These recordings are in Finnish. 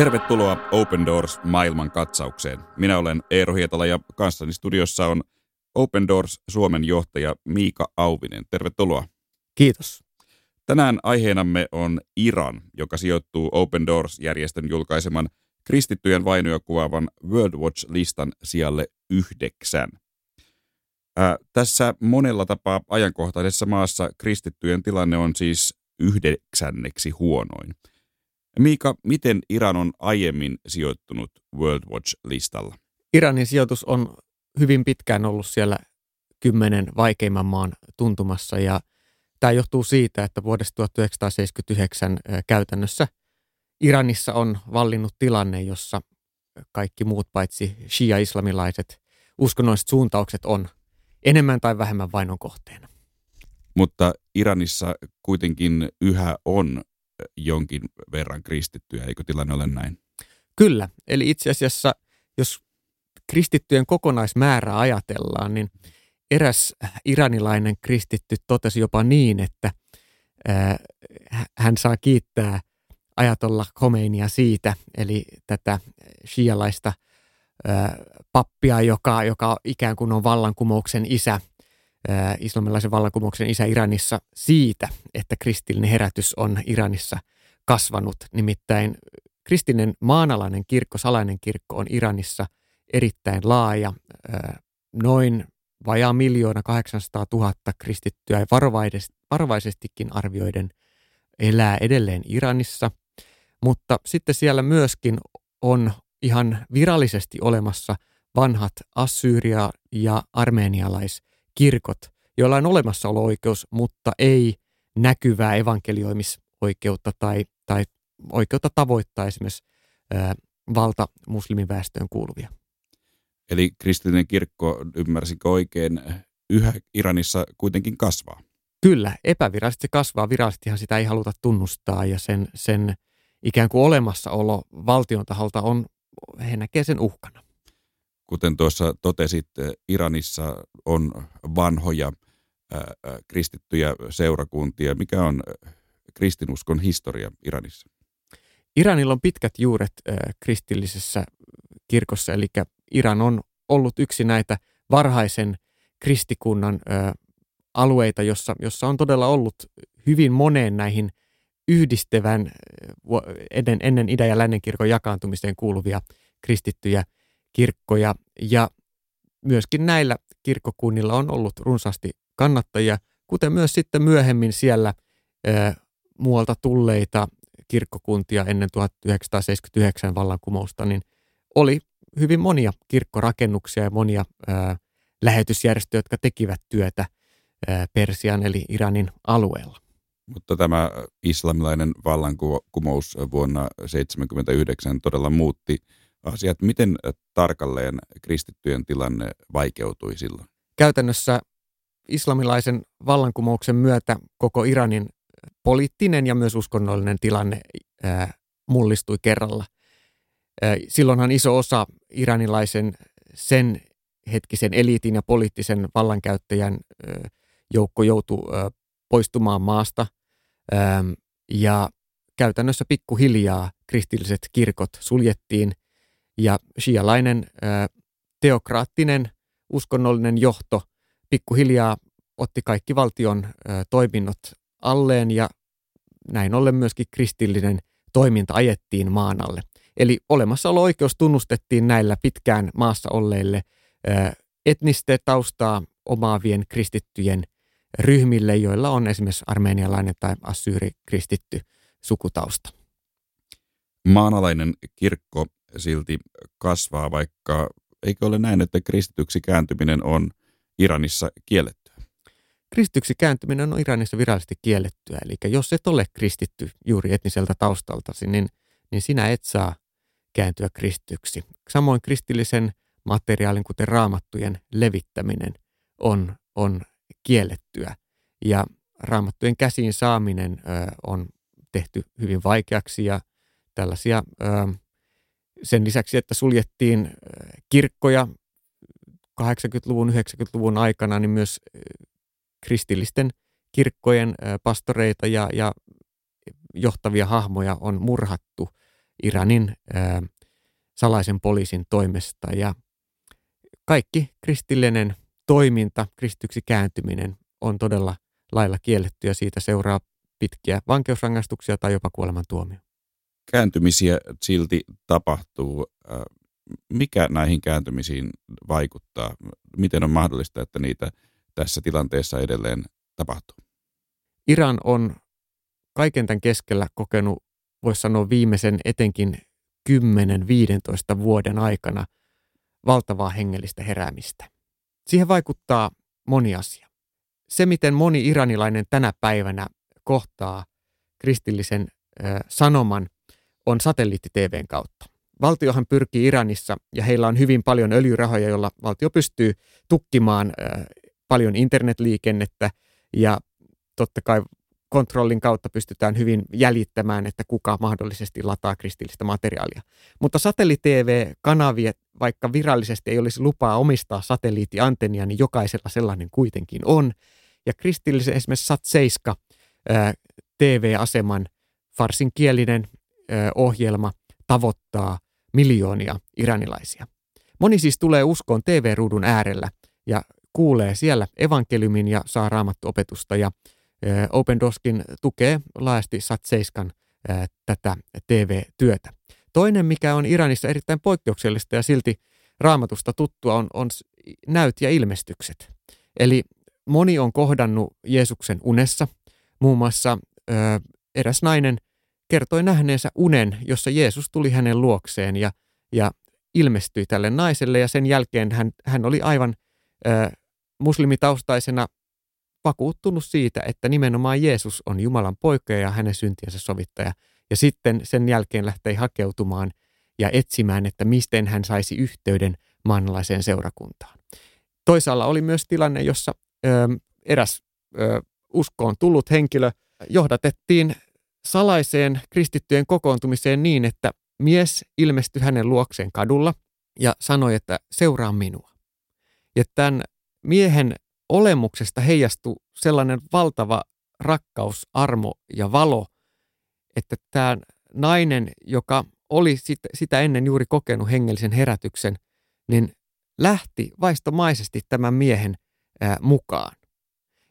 Tervetuloa Open Doors maailman katsaukseen. Minä olen Eero Hietala ja kanssani studiossa on Open Doors Suomen johtaja Miika Auvinen. Tervetuloa. Kiitos. Tänään aiheenamme on Iran, joka sijoittuu Open Doors-järjestön julkaiseman kristittyjen vainoja kuvaavan World Watch-listan sijalle yhdeksän. Ää, tässä monella tapaa ajankohtaisessa maassa kristittyjen tilanne on siis yhdeksänneksi huonoin. Miika, miten Iran on aiemmin sijoittunut World Watch-listalla? Iranin sijoitus on hyvin pitkään ollut siellä kymmenen vaikeimman maan tuntumassa ja tämä johtuu siitä, että vuodesta 1979 käytännössä Iranissa on vallinnut tilanne, jossa kaikki muut paitsi shia-islamilaiset uskonnolliset suuntaukset on enemmän tai vähemmän vainon kohteena. Mutta Iranissa kuitenkin yhä on jonkin verran kristittyjä, eikö tilanne ole näin? Kyllä, eli itse asiassa jos kristittyjen kokonaismäärää ajatellaan, niin eräs iranilainen kristitty totesi jopa niin, että hän saa kiittää ajatolla Khomeinia siitä, eli tätä shialaista pappia, joka, joka ikään kuin on vallankumouksen isä, islamilaisen vallankumouksen isä Iranissa siitä, että kristillinen herätys on Iranissa kasvanut. Nimittäin kristillinen maanalainen kirkko, salainen kirkko on Iranissa erittäin laaja, noin vajaa miljoona 800 000 kristittyä varovaisestikin arvioiden elää edelleen Iranissa. Mutta sitten siellä myöskin on ihan virallisesti olemassa vanhat assyria- ja armeenialaiskirkot, joilla on olemassaolo-oikeus, mutta ei näkyvää evankelioimisoikeutta tai, tai oikeutta tavoittaa esimerkiksi ää, valta muslimiväestöön kuuluvia. Eli kristillinen kirkko, ymmärsikö oikein, yhä Iranissa kuitenkin kasvaa? Kyllä, epävirallisesti kasvaa. Virallisestihan sitä ei haluta tunnustaa ja sen, sen ikään kuin olemassaolo valtion taholta on, he näkee sen uhkana. Kuten tuossa totesit, Iranissa on vanhoja kristittyjä seurakuntia. Mikä on kristinuskon historia Iranissa? Iranilla on pitkät juuret kristillisessä kirkossa, eli Iran on ollut yksi näitä varhaisen kristikunnan alueita, jossa, jossa on todella ollut hyvin moneen näihin yhdistävän ennen, ennen idän ja lännen kirkon jakaantumiseen kuuluvia kristittyjä kirkkoja. Ja myöskin näillä kirkkokunnilla on ollut runsaasti kannattajia, kuten myös sitten myöhemmin siellä muualta tulleita kirkkokuntia ennen 1979 vallankumousta, niin oli hyvin monia kirkkorakennuksia ja monia lähetysjärjestöjä, jotka tekivät työtä Persian eli Iranin alueella. Mutta tämä islamilainen vallankumous vuonna 1979 todella muutti asiat. Miten tarkalleen kristittyjen tilanne vaikeutui silloin? Käytännössä islamilaisen vallankumouksen myötä koko Iranin poliittinen ja myös uskonnollinen tilanne ää, mullistui kerralla. Silloinhan iso osa iranilaisen sen hetkisen eliitin ja poliittisen vallankäyttäjän joukko joutui poistumaan maasta – ja käytännössä pikkuhiljaa kristilliset kirkot suljettiin ja shialainen teokraattinen uskonnollinen johto pikkuhiljaa otti kaikki valtion toiminnot alleen ja näin ollen myöskin kristillinen toiminta ajettiin maan alle. Eli olemassaolo-oikeus tunnustettiin näillä pitkään maassa olleille etnistä taustaa omaavien kristittyjen ryhmille, joilla on esimerkiksi armeenialainen tai assyri kristitty sukutausta. Maanalainen kirkko silti kasvaa, vaikka eikö ole näin, että kristityksi kääntyminen on Iranissa kiellettyä? Kristityksi kääntyminen on Iranissa virallisesti kiellettyä. Eli jos et ole kristitty juuri etniseltä taustaltasi, niin, niin sinä et saa kääntyä kristityksi. Samoin kristillisen materiaalin, kuten raamattujen levittäminen, on, on kiellettyä. Ja raamattujen käsiin saaminen ö, on tehty hyvin vaikeaksi ja tällaisia sen lisäksi, että suljettiin kirkkoja 80-luvun, 90-luvun aikana, niin myös kristillisten kirkkojen pastoreita ja, ja johtavia hahmoja on murhattu Iranin salaisen poliisin toimesta. Ja kaikki kristillinen toiminta, kristyksi kääntyminen on todella lailla kielletty ja siitä seuraa pitkiä vankeusrangaistuksia tai jopa kuolemantuomio. Kääntymisiä silti tapahtuu. Mikä näihin kääntymisiin vaikuttaa? Miten on mahdollista, että niitä tässä tilanteessa edelleen tapahtuu? Iran on kaiken tämän keskellä kokenut, voisi sanoa viimeisen etenkin 10-15 vuoden aikana valtavaa hengellistä heräämistä. Siihen vaikuttaa moni asia. Se, miten moni iranilainen tänä päivänä kohtaa kristillisen sanoman, on satelliitti-TVn kautta. Valtiohan pyrkii Iranissa ja heillä on hyvin paljon öljyrahoja, joilla valtio pystyy tukkimaan paljon internetliikennettä ja totta kai kontrollin kautta pystytään hyvin jäljittämään, että kuka mahdollisesti lataa kristillistä materiaalia. Mutta satelliitti-TV-kanavia, vaikka virallisesti ei olisi lupaa omistaa satelliittiantennia, niin jokaisella sellainen kuitenkin on. Ja kristillisen esimerkiksi Sat7 TV-aseman farsinkielinen ohjelma tavoittaa miljoonia iranilaisia. Moni siis tulee uskoon TV-ruudun äärellä ja kuulee siellä evankeliumin ja saa raamattuopetusta ja Open Doskin tukee laajasti Sat 7 tätä TV-työtä. Toinen, mikä on Iranissa erittäin poikkeuksellista ja silti raamatusta tuttua, on, on näyt ja ilmestykset. Eli moni on kohdannut Jeesuksen unessa. Muun muassa ö, eräs nainen kertoi nähneensä unen, jossa Jeesus tuli hänen luokseen ja, ja ilmestyi tälle naiselle ja sen jälkeen hän, hän oli aivan ö, muslimitaustaisena vakuuttunut siitä, että nimenomaan Jeesus on Jumalan poika ja hänen syntiensä sovittaja. Ja sitten sen jälkeen lähtee hakeutumaan ja etsimään, että miten hän saisi yhteyden maanalaiseen seurakuntaan. Toisaalla oli myös tilanne, jossa ö, eräs ö, uskoon tullut henkilö johdatettiin salaiseen kristittyjen kokoontumiseen niin, että mies ilmestyi hänen luokseen kadulla ja sanoi, että seuraa minua. Ja tämän miehen olemuksesta heijastui sellainen valtava rakkaus, armo ja valo, että tämä nainen, joka oli sitä ennen juuri kokenut hengellisen herätyksen, niin lähti vaistomaisesti tämän miehen mukaan.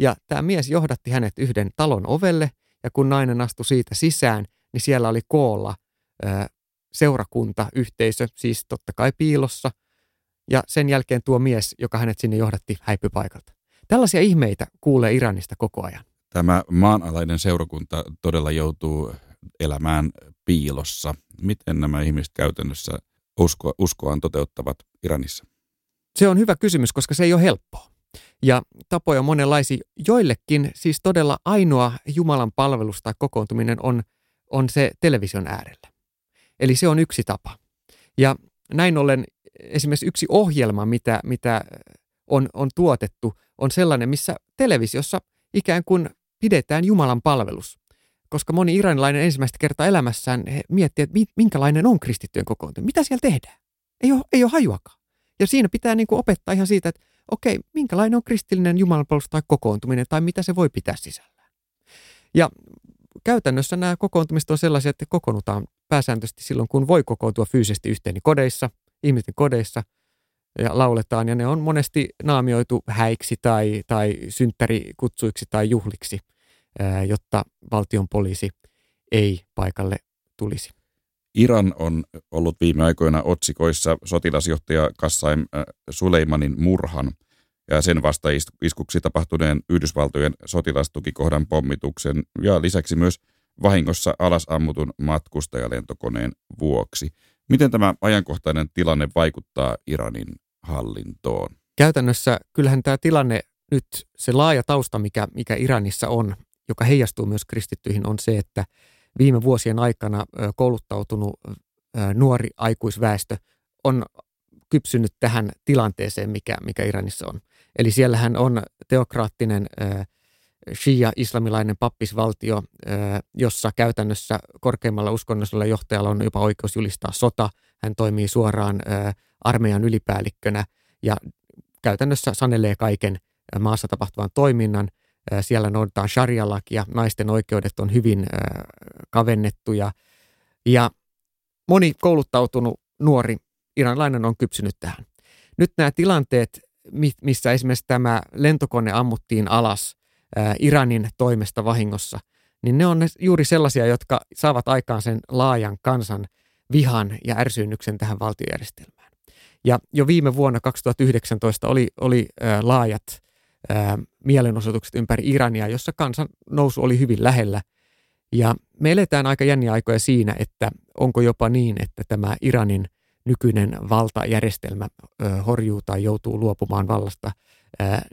Ja tämä mies johdatti hänet yhden talon ovelle, ja kun nainen astui siitä sisään, niin siellä oli koolla seurakunta, yhteisö, siis totta kai piilossa. Ja sen jälkeen tuo mies, joka hänet sinne johdatti, häipyi paikalta. Tällaisia ihmeitä kuulee Iranista koko ajan. Tämä maanalainen seurakunta todella joutuu elämään piilossa. Miten nämä ihmiset käytännössä usko, uskoaan toteuttavat Iranissa? Se on hyvä kysymys, koska se ei ole helppoa. Ja tapoja monenlaisia. Joillekin siis todella ainoa Jumalan palvelus tai kokoontuminen on, on se television äärellä. Eli se on yksi tapa. Ja näin ollen esimerkiksi yksi ohjelma, mitä, mitä on, on tuotettu, on sellainen, missä televisiossa ikään kuin pidetään Jumalan palvelus. Koska moni iranilainen ensimmäistä kertaa elämässään miettii, että minkälainen on kristittyjen kokoontuminen. Mitä siellä tehdään? Ei ole, ei ole hajuakaan. Ja siinä pitää niin kuin opettaa ihan siitä, että okei, minkälainen on kristillinen jumalanpalvelus tai kokoontuminen tai mitä se voi pitää sisällään. Ja käytännössä nämä kokoontumiset on sellaisia, että kokoonnutaan pääsääntöisesti silloin, kun voi kokoontua fyysisesti yhteen niin kodeissa, ihmisten kodeissa – ja lauletaan, ja ne on monesti naamioitu häiksi tai, tai synttärikutsuiksi tai juhliksi, jotta valtion poliisi ei paikalle tulisi. Iran on ollut viime aikoina otsikoissa sotilasjohtaja Kassaim Suleimanin murhan ja sen vasta-iskuksi tapahtuneen Yhdysvaltojen sotilastukikohdan pommituksen ja lisäksi myös vahingossa alas ammutun matkustajalentokoneen vuoksi. Miten tämä ajankohtainen tilanne vaikuttaa Iranin hallintoon? Käytännössä kyllähän tämä tilanne nyt, se laaja tausta, mikä, mikä Iranissa on, joka heijastuu myös kristittyihin, on se, että viime vuosien aikana kouluttautunut nuori aikuisväestö on kypsynyt tähän tilanteeseen, mikä, mikä Iranissa on. Eli siellähän on teokraattinen shia-islamilainen pappisvaltio, jossa käytännössä korkeimmalla uskonnollisella johtajalla on jopa oikeus julistaa sota. Hän toimii suoraan armeijan ylipäällikkönä ja käytännössä sanelee kaiken maassa tapahtuvan toiminnan. Siellä noudataan sharia-lakia, naisten oikeudet on hyvin kavennettuja ja moni kouluttautunut nuori iranilainen on kypsynyt tähän. Nyt nämä tilanteet, missä esimerkiksi tämä lentokone ammuttiin alas Iranin toimesta vahingossa, niin ne on juuri sellaisia, jotka saavat aikaan sen laajan kansan vihan ja ärsynnyksen tähän valtiojärjestelmään. Ja jo viime vuonna 2019 oli, oli laajat mielenosoitukset ympäri Irania, jossa kansan nousu oli hyvin lähellä. Ja me eletään aika jänniä aikoja siinä, että onko jopa niin, että tämä Iranin nykyinen valtajärjestelmä horjuu tai joutuu luopumaan vallasta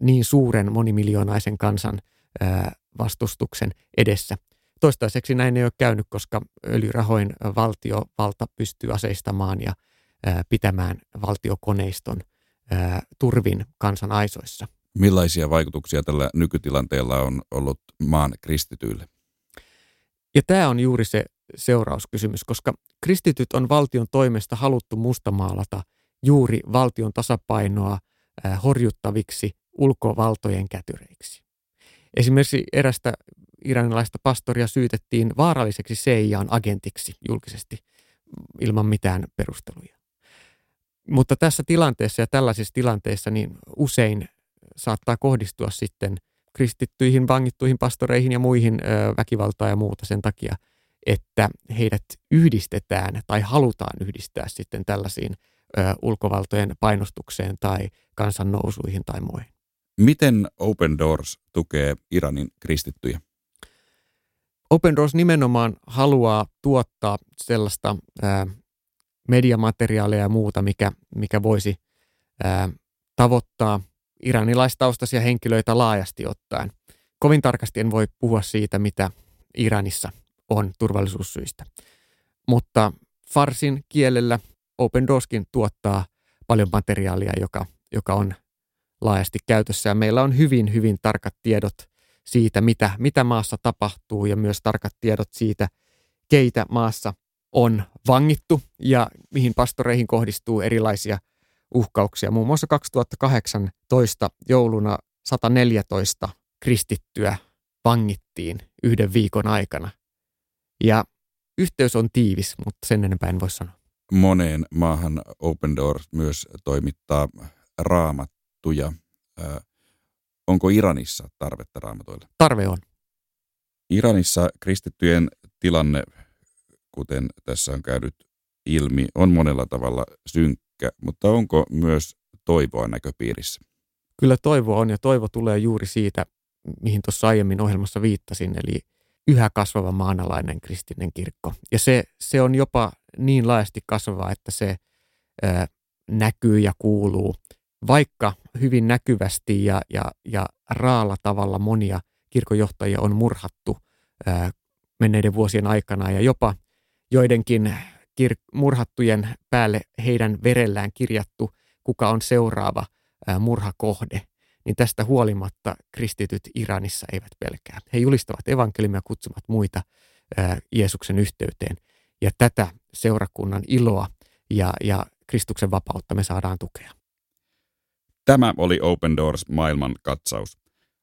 niin suuren monimiljonaisen kansan vastustuksen edessä. Toistaiseksi näin ei ole käynyt, koska öljyrahoin valtiovalta pystyy aseistamaan ja pitämään valtiokoneiston turvin kansan aisoissa. Millaisia vaikutuksia tällä nykytilanteella on ollut maan kristityille? Ja tämä on juuri se seurauskysymys, koska kristityt on valtion toimesta haluttu mustamaalata juuri valtion tasapainoa horjuttaviksi ulkovaltojen kätyreiksi. Esimerkiksi erästä iranilaista pastoria syytettiin vaaralliseksi CIAn agentiksi julkisesti ilman mitään perusteluja. Mutta tässä tilanteessa ja tällaisissa tilanteissa niin usein saattaa kohdistua sitten kristittyihin, vangittuihin pastoreihin ja muihin ö, väkivaltaa ja muuta sen takia, että heidät yhdistetään tai halutaan yhdistää sitten tällaisiin ö, ulkovaltojen painostukseen tai kansannousuihin tai muihin. Miten Open Doors tukee Iranin kristittyjä? Open Doors nimenomaan haluaa tuottaa sellaista ää, mediamateriaalia ja muuta, mikä, mikä voisi ää, tavoittaa iranilaistaustaisia henkilöitä laajasti ottaen. Kovin tarkasti en voi puhua siitä, mitä Iranissa on turvallisuussyistä. Mutta farsin kielellä Open Doorskin tuottaa paljon materiaalia, joka, joka on laajasti käytössä. Ja meillä on hyvin, hyvin tarkat tiedot siitä, mitä, mitä maassa tapahtuu ja myös tarkat tiedot siitä, keitä maassa on vangittu ja mihin pastoreihin kohdistuu erilaisia uhkauksia. Muun muassa 2018 jouluna 114 kristittyä vangittiin yhden viikon aikana. Ja yhteys on tiivis, mutta sen enempää en voi sanoa. Moneen maahan Open Doors myös toimittaa raamattuja. onko Iranissa tarvetta raamatuille? Tarve on. Iranissa kristittyjen tilanne, kuten tässä on käynyt ilmi, on monella tavalla synkkä, mutta onko myös toivoa näköpiirissä? Kyllä toivoa on ja toivo tulee juuri siitä, mihin tuossa aiemmin ohjelmassa viittasin, eli yhä kasvava maanalainen kristillinen kirkko. Ja se, se on jopa niin laajasti kasvava, että se ö, näkyy ja kuuluu, vaikka hyvin näkyvästi ja, ja, ja raalla tavalla monia kirkojohtajia on murhattu ö, menneiden vuosien aikana ja jopa joidenkin kir- murhattujen päälle heidän verellään kirjattu, kuka on seuraava murhakohde niin tästä huolimatta kristityt Iranissa eivät pelkää. He julistavat evankeliumia kutsuvat muita Jeesuksen yhteyteen. Ja tätä seurakunnan iloa ja, ja Kristuksen vapautta me saadaan tukea. Tämä oli Open Doors maailman katsaus.